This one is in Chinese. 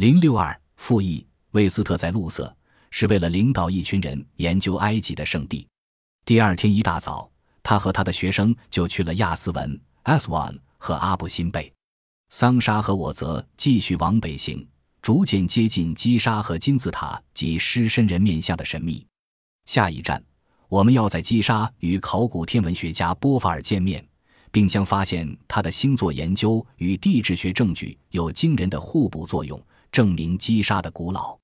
零六二复议，魏斯特在路色，是为了领导一群人研究埃及的圣地。第二天一大早，他和他的学生就去了亚斯文 （Aswan） 和阿布辛贝。桑沙和我则继续往北行，逐渐接近基沙和金字塔及狮身人面像的神秘。下一站，我们要在基沙与考古天文学家波法尔见面，并将发现他的星座研究与地质学证据有惊人的互补作用，证明击杀的古老。